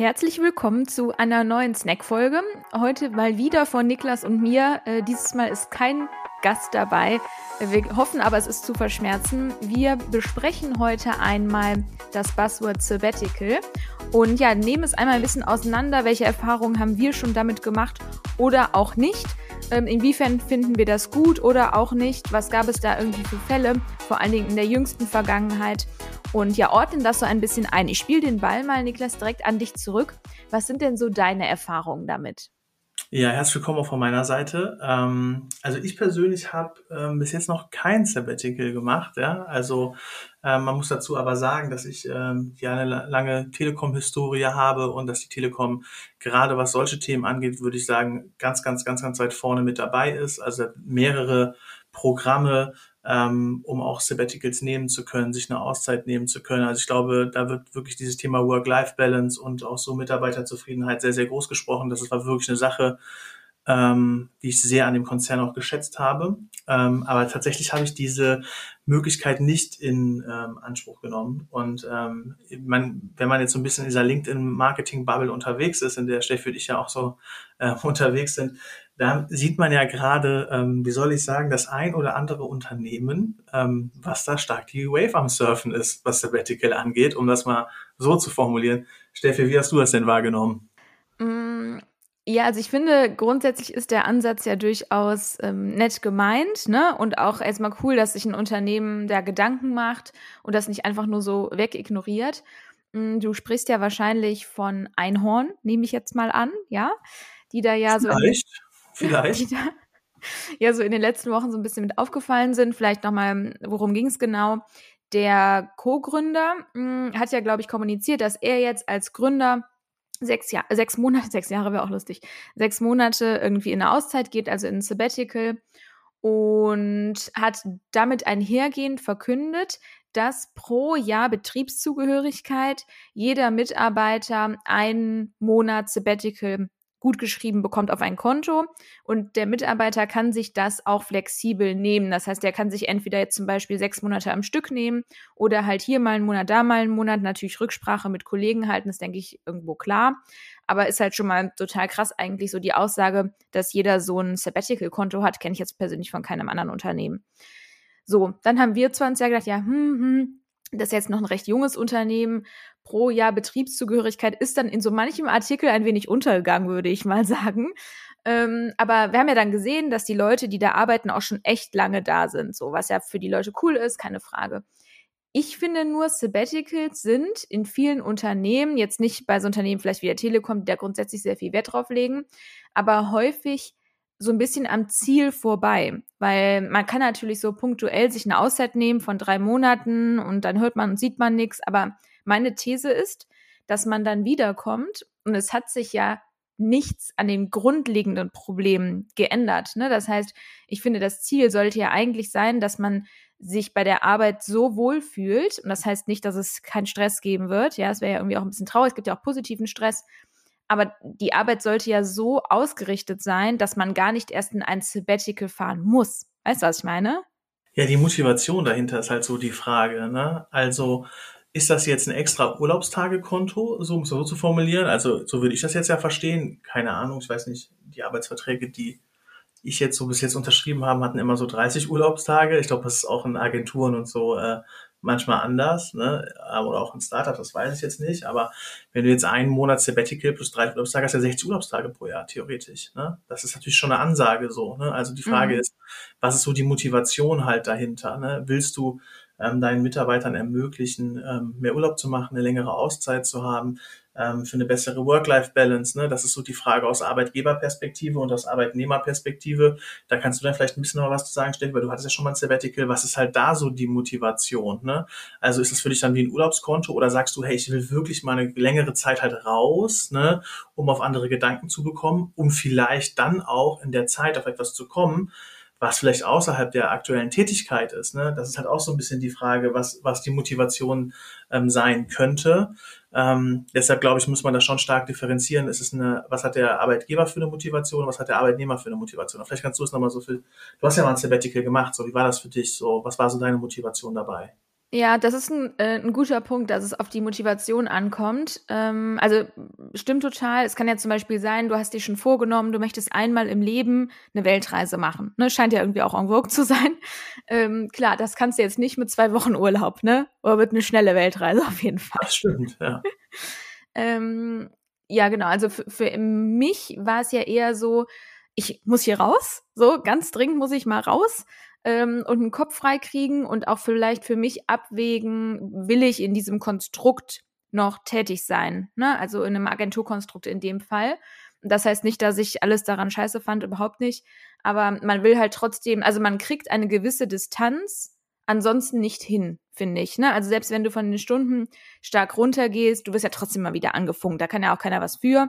Herzlich willkommen zu einer neuen Snack-Folge. Heute mal wieder von Niklas und mir. Äh, dieses Mal ist kein Gast dabei. Wir hoffen aber, es ist zu verschmerzen. Wir besprechen heute einmal das Buzzword Sabbatical und ja, nehmen es einmal ein bisschen auseinander. Welche Erfahrungen haben wir schon damit gemacht oder auch nicht? Ähm, inwiefern finden wir das gut oder auch nicht? Was gab es da irgendwie für Fälle? Vor allen Dingen in der jüngsten Vergangenheit. Und ja, ordnen das so ein bisschen ein. Ich spiele den Ball mal, Niklas, direkt an dich zurück. Was sind denn so deine Erfahrungen damit? Ja, herzlich willkommen auch von meiner Seite. Ähm, also ich persönlich habe ähm, bis jetzt noch kein Sabbatical gemacht. Ja? Also ähm, man muss dazu aber sagen, dass ich ähm, ja eine lange Telekom-Historie habe und dass die Telekom gerade was solche Themen angeht, würde ich sagen, ganz, ganz, ganz, ganz weit vorne mit dabei ist. Also mehrere Programme, ähm, um auch Sabbaticals nehmen zu können, sich eine Auszeit nehmen zu können. Also ich glaube, da wird wirklich dieses Thema Work-Life-Balance und auch so Mitarbeiterzufriedenheit sehr, sehr groß gesprochen. Das war wirklich eine Sache, ähm, die ich sehr an dem Konzern auch geschätzt habe. Ähm, aber tatsächlich habe ich diese Möglichkeit nicht in ähm, Anspruch genommen. Und ähm, man, wenn man jetzt so ein bisschen in dieser LinkedIn-Marketing-Bubble unterwegs ist, in der Steffi und ich ja auch so äh, unterwegs sind, da sieht man ja gerade, ähm, wie soll ich sagen, das ein oder andere Unternehmen, ähm, was da stark die Wave am Surfen ist, was Sabbatical angeht, um das mal so zu formulieren. Steffi, wie hast du das denn wahrgenommen? Mm, ja, also ich finde, grundsätzlich ist der Ansatz ja durchaus ähm, nett gemeint, ne? Und auch erstmal cool, dass sich ein Unternehmen da Gedanken macht und das nicht einfach nur so wegignoriert. Mm, du sprichst ja wahrscheinlich von Einhorn, nehme ich jetzt mal an, ja? Die da ja so. Vielleicht. Da, ja, so in den letzten Wochen so ein bisschen mit aufgefallen sind. Vielleicht nochmal, worum ging es genau? Der Co-Gründer hm, hat ja, glaube ich, kommuniziert, dass er jetzt als Gründer sechs Jahre, sechs Monate, sechs Jahre wäre auch lustig, sechs Monate irgendwie in eine Auszeit geht, also in ein Sabbatical und hat damit einhergehend verkündet, dass pro Jahr Betriebszugehörigkeit jeder Mitarbeiter einen Monat Sabbatical gut geschrieben bekommt auf ein Konto und der Mitarbeiter kann sich das auch flexibel nehmen. Das heißt, er kann sich entweder jetzt zum Beispiel sechs Monate am Stück nehmen oder halt hier mal einen Monat, da mal einen Monat. Natürlich Rücksprache mit Kollegen halten, das denke ich irgendwo klar. Aber ist halt schon mal total krass eigentlich so die Aussage, dass jeder so ein Sabbatical-Konto hat, kenne ich jetzt persönlich von keinem anderen Unternehmen. So, dann haben wir zwar uns ja gedacht, ja, hm, hm, das ist jetzt noch ein recht junges Unternehmen. Pro Jahr Betriebszugehörigkeit ist dann in so manchem Artikel ein wenig untergegangen, würde ich mal sagen. Ähm, aber wir haben ja dann gesehen, dass die Leute, die da arbeiten, auch schon echt lange da sind. So, was ja für die Leute cool ist, keine Frage. Ich finde nur, Sabbaticals sind in vielen Unternehmen, jetzt nicht bei so Unternehmen vielleicht wie der Telekom, die da grundsätzlich sehr viel Wert drauf legen, aber häufig so ein bisschen am Ziel vorbei, weil man kann natürlich so punktuell sich eine Auszeit nehmen von drei Monaten und dann hört man und sieht man nichts. Aber meine These ist, dass man dann wiederkommt und es hat sich ja nichts an den grundlegenden Problemen geändert. Ne? Das heißt, ich finde, das Ziel sollte ja eigentlich sein, dass man sich bei der Arbeit so wohl fühlt. Und das heißt nicht, dass es keinen Stress geben wird. Ja, es wäre ja irgendwie auch ein bisschen traurig. Es gibt ja auch positiven Stress. Aber die Arbeit sollte ja so ausgerichtet sein, dass man gar nicht erst in ein Sabbatical fahren muss. Weißt du, was ich meine? Ja, die Motivation dahinter ist halt so die Frage. Ne? Also ist das jetzt ein extra Urlaubstagekonto, so um es so zu formulieren? Also so würde ich das jetzt ja verstehen. Keine Ahnung, ich weiß nicht, die Arbeitsverträge, die ich jetzt so bis jetzt unterschrieben habe, hatten immer so 30 Urlaubstage. Ich glaube, das ist auch in Agenturen und so äh, manchmal anders, ne? oder auch in Startup, das weiß ich jetzt nicht, aber wenn du jetzt einen Monat Sabbatical plus drei Urlaubstage hast, ja 60 Urlaubstage pro Jahr, theoretisch, ne? Das ist natürlich schon eine Ansage so, ne? Also die Frage mhm. ist, was ist so die Motivation halt dahinter, ne? Willst du ähm, deinen Mitarbeitern ermöglichen, ähm, mehr Urlaub zu machen, eine längere Auszeit zu haben, ähm, für eine bessere Work-Life-Balance. Ne? Das ist so die Frage aus Arbeitgeberperspektive und aus Arbeitnehmerperspektive. Da kannst du dann vielleicht ein bisschen noch was zu sagen, Steffi, weil du hattest ja schon mal ein Sabbatical. Was ist halt da so die Motivation? Ne? Also ist das für dich dann wie ein Urlaubskonto oder sagst du, hey, ich will wirklich mal eine längere Zeit halt raus, ne, um auf andere Gedanken zu bekommen, um vielleicht dann auch in der Zeit auf etwas zu kommen, was vielleicht außerhalb der aktuellen Tätigkeit ist. Ne? Das ist halt auch so ein bisschen die Frage, was, was die Motivation ähm, sein könnte. Ähm, deshalb glaube ich, muss man das schon stark differenzieren. Es ist eine, was hat der Arbeitgeber für eine Motivation, was hat der Arbeitnehmer für eine Motivation? vielleicht kannst du es nochmal so viel, du hast ja mal ein Sabbatical gemacht, so wie war das für dich? So, was war so deine Motivation dabei? Ja, das ist ein, äh, ein guter Punkt, dass es auf die Motivation ankommt. Ähm, also stimmt total. Es kann ja zum Beispiel sein, du hast dir schon vorgenommen, du möchtest einmal im Leben eine Weltreise machen. Ne? Scheint ja irgendwie auch en vogue zu sein. Ähm, klar, das kannst du jetzt nicht mit zwei Wochen Urlaub, ne? Oder wird eine schnelle Weltreise auf jeden Fall. Das stimmt, ja. ähm, ja, genau. Also für, für mich war es ja eher so, ich muss hier raus. So, ganz dringend muss ich mal raus ähm, und einen Kopf frei kriegen und auch vielleicht für mich abwägen, will ich in diesem Konstrukt noch tätig sein. Ne? Also in einem Agenturkonstrukt in dem Fall. Das heißt nicht, dass ich alles daran scheiße fand, überhaupt nicht. Aber man will halt trotzdem, also man kriegt eine gewisse Distanz ansonsten nicht hin, finde ich. Ne? Also selbst wenn du von den Stunden stark runtergehst, du wirst ja trotzdem mal wieder angefunkt. Da kann ja auch keiner was für.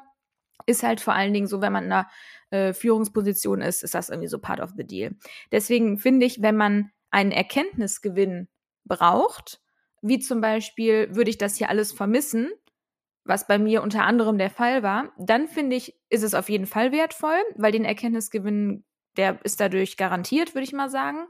Ist halt vor allen Dingen so, wenn man in einer äh, Führungsposition ist, ist das irgendwie so part of the deal. Deswegen finde ich, wenn man einen Erkenntnisgewinn braucht, wie zum Beispiel, würde ich das hier alles vermissen, was bei mir unter anderem der Fall war, dann finde ich, ist es auf jeden Fall wertvoll, weil den Erkenntnisgewinn, der ist dadurch garantiert, würde ich mal sagen.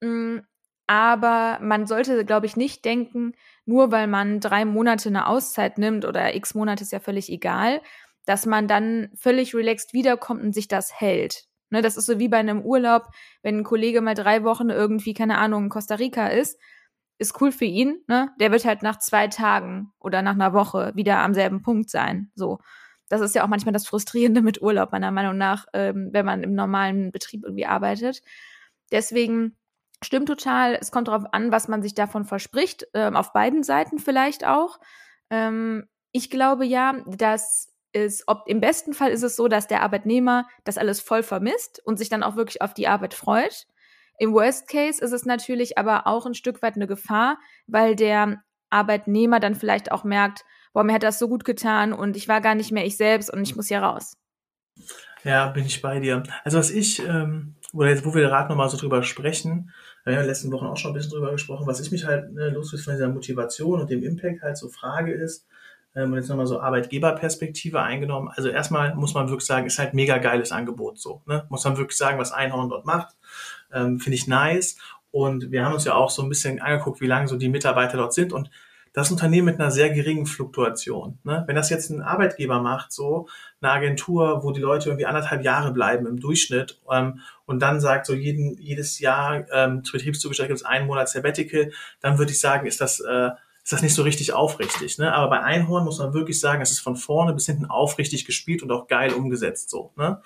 Mm, aber man sollte, glaube ich, nicht denken, nur weil man drei Monate eine Auszeit nimmt oder x Monate ist ja völlig egal, dass man dann völlig relaxed wiederkommt und sich das hält. Ne, das ist so wie bei einem Urlaub, wenn ein Kollege mal drei Wochen irgendwie, keine Ahnung, in Costa Rica ist, ist cool für ihn, ne? Der wird halt nach zwei Tagen oder nach einer Woche wieder am selben Punkt sein. So. Das ist ja auch manchmal das Frustrierende mit Urlaub, meiner Meinung nach, ähm, wenn man im normalen Betrieb irgendwie arbeitet. Deswegen stimmt total. Es kommt darauf an, was man sich davon verspricht, ähm, auf beiden Seiten vielleicht auch. Ähm, ich glaube ja, dass ist, ob im besten Fall ist es so, dass der Arbeitnehmer das alles voll vermisst und sich dann auch wirklich auf die Arbeit freut. Im Worst Case ist es natürlich aber auch ein Stück weit eine Gefahr, weil der Arbeitnehmer dann vielleicht auch merkt, boah, mir hat das so gut getan und ich war gar nicht mehr ich selbst und ich muss hier raus. Ja, bin ich bei dir. Also was ich, ähm, oder jetzt, wo wir gerade nochmal so drüber sprechen, wir haben ja in den letzten Wochen auch schon ein bisschen drüber gesprochen, was ich mich halt ne, los von dieser Motivation und dem Impact halt so frage ist, ähm, und jetzt nochmal so Arbeitgeberperspektive eingenommen. Also erstmal muss man wirklich sagen, ist halt mega geiles Angebot so. Ne? Muss man wirklich sagen, was Einhorn dort macht. Ähm, Finde ich nice. Und wir haben uns ja auch so ein bisschen angeguckt, wie lange so die Mitarbeiter dort sind. Und das Unternehmen mit einer sehr geringen Fluktuation. Ne? Wenn das jetzt ein Arbeitgeber macht, so eine Agentur, wo die Leute irgendwie anderthalb Jahre bleiben im Durchschnitt ähm, und dann sagt so jeden, jedes Jahr ähm, Betriebszugestellt gibt es einen Monat Sabbatical, dann würde ich sagen, ist das äh, ist das nicht so richtig aufrichtig. Ne? Aber bei Einhorn muss man wirklich sagen, es ist von vorne bis hinten aufrichtig gespielt und auch geil umgesetzt. So, ne?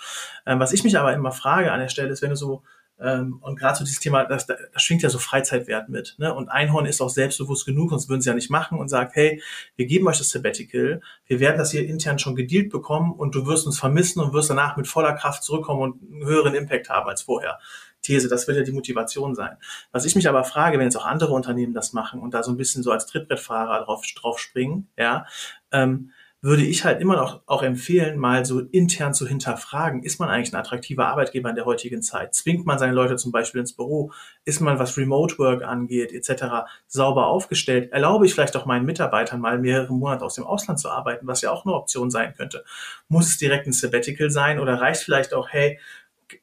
Ähm, was ich mich aber immer frage an der Stelle ist, wenn du so ähm, und gerade so dieses Thema, das, das schwingt ja so Freizeitwert mit. Ne? Und Einhorn ist auch selbstbewusst genug, sonst würden sie ja nicht machen und sagt, hey, wir geben euch das Sabbatical, wir werden das hier intern schon gedealt bekommen und du wirst uns vermissen und wirst danach mit voller Kraft zurückkommen und einen höheren Impact haben als vorher. These, das wird ja die Motivation sein. Was ich mich aber frage, wenn jetzt auch andere Unternehmen das machen und da so ein bisschen so als Trittbrettfahrer drauf, drauf springen, ja, ähm, würde ich halt immer noch auch empfehlen, mal so intern zu hinterfragen, ist man eigentlich ein attraktiver Arbeitgeber in der heutigen Zeit? Zwingt man seine Leute zum Beispiel ins Büro? Ist man, was Remote Work angeht, etc., sauber aufgestellt? Erlaube ich vielleicht auch meinen Mitarbeitern mal mehrere Monate aus dem Ausland zu arbeiten, was ja auch eine Option sein könnte? Muss es direkt ein Sabbatical sein oder reicht vielleicht auch, hey,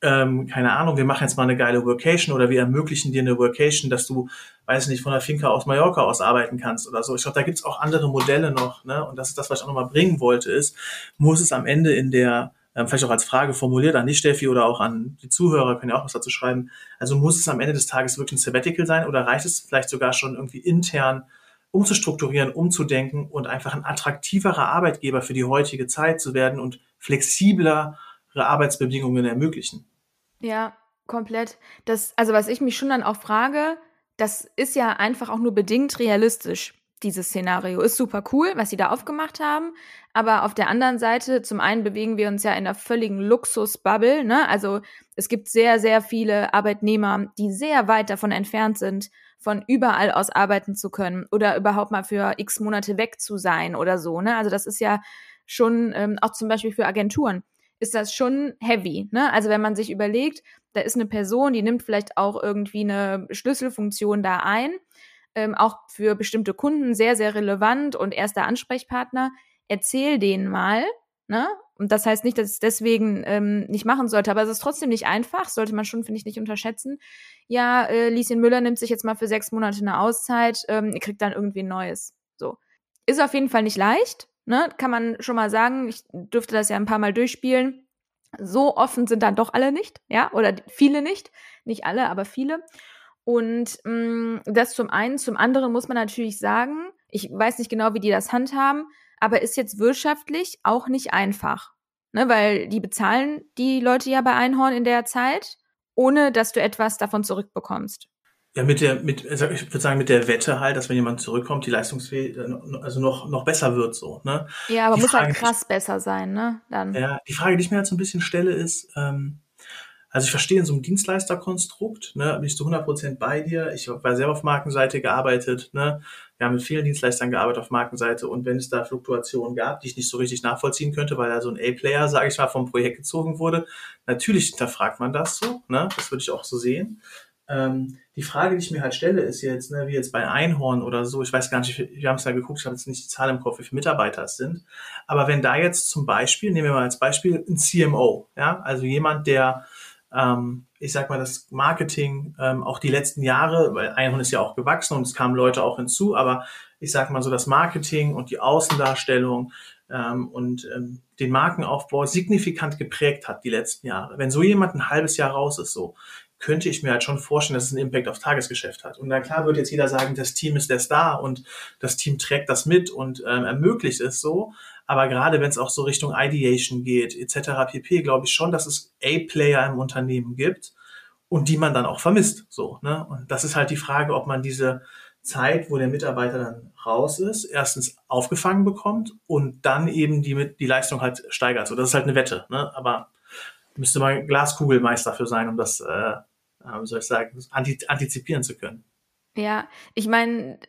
ähm, keine Ahnung, wir machen jetzt mal eine geile Workation oder wir ermöglichen dir eine Workation, dass du, weiß nicht, von der Finca aus Mallorca aus arbeiten kannst oder so. Ich glaube, da gibt's auch andere Modelle noch, ne? Und das ist das, was ich auch nochmal bringen wollte, ist, muss es am Ende in der, ähm, vielleicht auch als Frage formuliert an dich, Steffi, oder auch an die Zuhörer, können ja auch was dazu schreiben. Also muss es am Ende des Tages wirklich ein Sabbatical sein oder reicht es vielleicht sogar schon irgendwie intern umzustrukturieren, umzudenken und einfach ein attraktiverer Arbeitgeber für die heutige Zeit zu werden und flexibler Arbeitsbedingungen ermöglichen. Ja, komplett. Das, also was ich mich schon dann auch frage, das ist ja einfach auch nur bedingt realistisch. Dieses Szenario ist super cool, was sie da aufgemacht haben. Aber auf der anderen Seite, zum einen bewegen wir uns ja in einer völligen Luxusbubble. Ne? Also es gibt sehr, sehr viele Arbeitnehmer, die sehr weit davon entfernt sind, von überall aus arbeiten zu können oder überhaupt mal für x Monate weg zu sein oder so. Ne? Also das ist ja schon ähm, auch zum Beispiel für Agenturen ist das schon heavy. Ne? Also wenn man sich überlegt, da ist eine Person, die nimmt vielleicht auch irgendwie eine Schlüsselfunktion da ein, ähm, auch für bestimmte Kunden sehr, sehr relevant und erster Ansprechpartner. Erzähl denen mal, ne? Und das heißt nicht, dass es deswegen ähm, nicht machen sollte, aber es ist trotzdem nicht einfach, sollte man schon, finde ich, nicht unterschätzen. Ja, äh, Lieschen Müller nimmt sich jetzt mal für sechs Monate eine Auszeit, ähm, kriegt dann irgendwie ein neues. So. Ist auf jeden Fall nicht leicht, ne? Kann man schon mal sagen. Ich dürfte das ja ein paar Mal durchspielen. So offen sind dann doch alle nicht, ja, oder viele nicht. Nicht alle, aber viele. Und mh, mm, das zum einen. Zum anderen muss man natürlich sagen, ich weiß nicht genau, wie die das handhaben, aber ist jetzt wirtschaftlich auch nicht einfach. Ne, weil die bezahlen die Leute ja bei Einhorn in der Zeit, ohne dass du etwas davon zurückbekommst. Ja, mit der, mit, also ich würde sagen, mit der Wette halt, dass wenn jemand zurückkommt, die Leistungsfähigkeit also noch, noch besser wird, so, ne? Ja, aber die muss Frage, halt krass besser sein, ne? Dann. Ja, die Frage, die ich mir halt so ein bisschen stelle, ist, ähm, also ich verstehe in so einem Dienstleisterkonstrukt, ne, bin ich zu 100% bei dir. Ich habe selber auf Markenseite gearbeitet, ne. Wir haben mit vielen Dienstleistern gearbeitet auf Markenseite und wenn es da Fluktuationen gab, die ich nicht so richtig nachvollziehen könnte, weil da so ein A-Player, sage ich mal, vom Projekt gezogen wurde, natürlich hinterfragt man das so, ne, das würde ich auch so sehen. Ähm, die Frage, die ich mir halt stelle, ist jetzt, ne, wie jetzt bei Einhorn oder so, ich weiß gar nicht, wir haben es ja geguckt, ich habe jetzt nicht die Zahl im Kopf, wie viele Mitarbeiter es sind, aber wenn da jetzt zum Beispiel, nehmen wir mal als Beispiel ein CMO, ja, also jemand, der ähm, ich sag mal, das Marketing ähm, auch die letzten Jahre, weil Einhorn ist ja auch gewachsen und es kamen Leute auch hinzu, aber ich sag mal so, das Marketing und die Außendarstellung ähm, und ähm, den Markenaufbau signifikant geprägt hat die letzten Jahre. Wenn so jemand ein halbes Jahr raus ist, so, könnte ich mir halt schon vorstellen, dass es einen Impact aufs Tagesgeschäft hat. Und na klar wird jetzt jeder sagen, das Team ist der Star und das Team trägt das mit und ähm, ermöglicht es so. Aber gerade wenn es auch so Richtung Ideation geht, etc. pp, glaube ich schon, dass es A-Player im Unternehmen gibt und die man dann auch vermisst. So, ne? Und das ist halt die Frage, ob man diese Zeit, wo der Mitarbeiter dann raus ist, erstens aufgefangen bekommt und dann eben die, die Leistung halt steigert. So, das ist halt eine Wette, ne? Aber müsste man Glaskugelmeister für sein, um das, äh, wie soll ich sagen, antizipieren zu können. Ja, ich meine,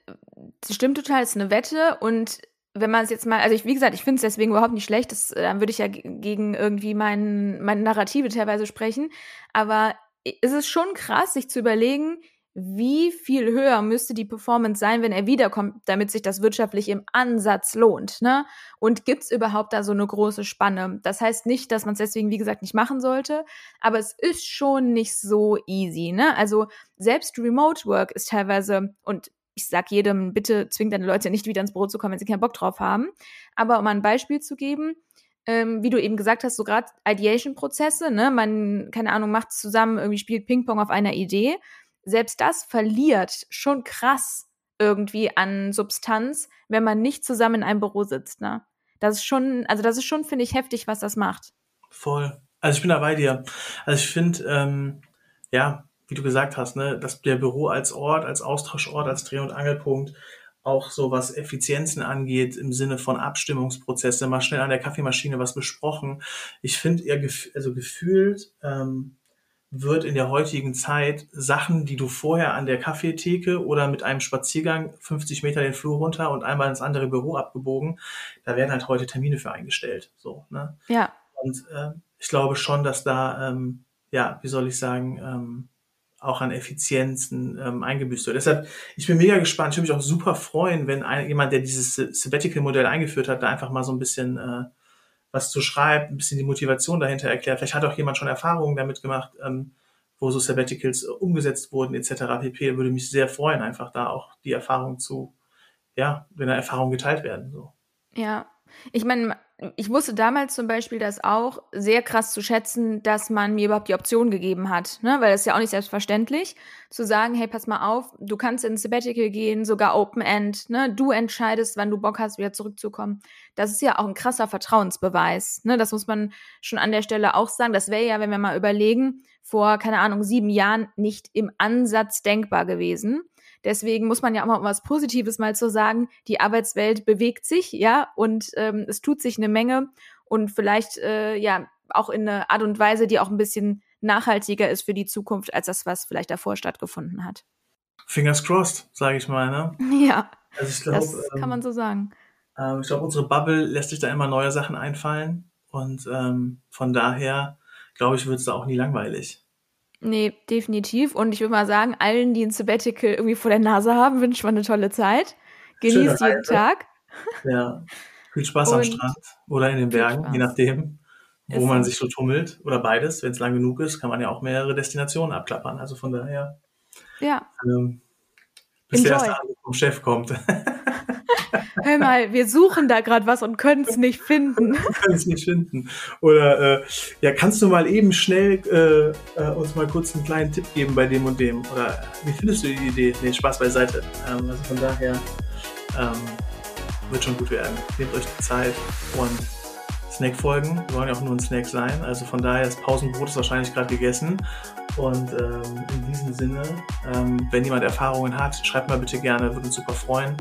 stimmt total, ist eine Wette und wenn man es jetzt mal, also ich, wie gesagt, ich finde es deswegen überhaupt nicht schlecht, das, äh, dann würde ich ja gegen irgendwie mein, meine Narrative teilweise sprechen, aber ist es schon krass, sich zu überlegen, wie viel höher müsste die Performance sein, wenn er wiederkommt, damit sich das wirtschaftlich im Ansatz lohnt, ne? Und gibt's überhaupt da so eine große Spanne? Das heißt nicht, dass man es deswegen, wie gesagt, nicht machen sollte, aber es ist schon nicht so easy, ne? Also selbst Remote Work ist teilweise, und ich sag jedem, bitte zwingt deine Leute nicht wieder ins Büro zu kommen, wenn sie keinen Bock drauf haben. Aber um ein Beispiel zu geben, ähm, wie du eben gesagt hast, so gerade Ideation-Prozesse, ne, man, keine Ahnung, macht zusammen, irgendwie spielt Ping-Pong auf einer Idee. Selbst das verliert schon krass irgendwie an Substanz, wenn man nicht zusammen in einem Büro sitzt, ne? Das ist schon, also das ist schon, finde ich, heftig, was das macht. Voll. Also ich bin da bei dir. Also ich finde, ähm, ja, wie du gesagt hast, ne, dass der Büro als Ort, als Austauschort, als Dreh- und Angelpunkt auch so was Effizienzen angeht im Sinne von Abstimmungsprozesse, mal schnell an der Kaffeemaschine was besprochen. Ich finde eher, gef also gefühlt ähm, wird in der heutigen Zeit Sachen, die du vorher an der Kaffeetheke oder mit einem Spaziergang 50 Meter den Flur runter und einmal ins andere Büro abgebogen, da werden halt heute Termine für eingestellt. So, ne? Ja. Und äh, ich glaube schon, dass da, ähm, ja, wie soll ich sagen, ähm, auch an Effizienzen ähm, eingebüßt wird. Deshalb, ich bin mega gespannt. Ich würde mich auch super freuen, wenn ein, jemand, der dieses Sabbatical-Modell eingeführt hat, da einfach mal so ein bisschen äh, was zu schreibt, ein bisschen die Motivation dahinter erklärt. Vielleicht hat auch jemand schon Erfahrungen damit gemacht, ähm, wo so Sabbaticals umgesetzt wurden, etc. pp. Würde mich sehr freuen, einfach da auch die Erfahrung zu, ja, wenn da Erfahrungen geteilt werden. So. Ja, ich meine, ich wusste damals zum Beispiel das auch sehr krass zu schätzen, dass man mir überhaupt die Option gegeben hat, ne? weil das ist ja auch nicht selbstverständlich, zu sagen, hey, pass mal auf, du kannst ins Sabbatical gehen, sogar Open End, ne? du entscheidest, wann du Bock hast, wieder zurückzukommen. Das ist ja auch ein krasser Vertrauensbeweis, ne? das muss man schon an der Stelle auch sagen. Das wäre ja, wenn wir mal überlegen, vor, keine Ahnung, sieben Jahren nicht im Ansatz denkbar gewesen. Deswegen muss man ja auch mal was Positives mal zu sagen. Die Arbeitswelt bewegt sich, ja, und ähm, es tut sich eine Menge und vielleicht ja auch in eine Art und Weise, die auch ein bisschen nachhaltiger ist für die Zukunft als das, was vielleicht davor stattgefunden hat. Fingers crossed, sage ich mal, ne? Ja. Also ich glaube, das kann man so sagen. Ähm, ich glaube, unsere Bubble lässt sich da immer neue Sachen einfallen und ähm, von daher glaube ich, wird es da auch nie langweilig. Nee, definitiv. Und ich würde mal sagen, allen, die ein Sabbatical irgendwie vor der Nase haben, wünsche ich mal eine tolle Zeit. Genießt jeden Tag. Ja. Viel Spaß am Strand oder in den Bergen, je nachdem, wo ist man sich so tummelt. Oder beides. Wenn es lang genug ist, kann man ja auch mehrere Destinationen abklappern. Also von daher. Ja. Ähm, bis Enjoy. der erste Anruf vom Chef kommt. Hör mal, wir suchen da gerade was und können es nicht finden. können es nicht finden. Oder äh, ja, kannst du mal eben schnell äh, äh, uns mal kurz einen kleinen Tipp geben bei dem und dem? Oder wie findest du die Idee? Nee, Spaß beiseite. Ähm, also von daher ähm, wird schon gut werden. Nehmt euch die Zeit und Snack-Folgen wollen ja auch nur ein Snack sein. Also von daher, das Pausenbrot ist wahrscheinlich gerade gegessen. Und ähm, in diesem Sinne, ähm, wenn jemand Erfahrungen hat, schreibt mal bitte gerne, würde uns super freuen.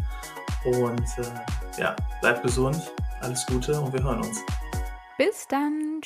Und äh, ja, bleibt gesund, alles Gute und wir hören uns. Bis dann.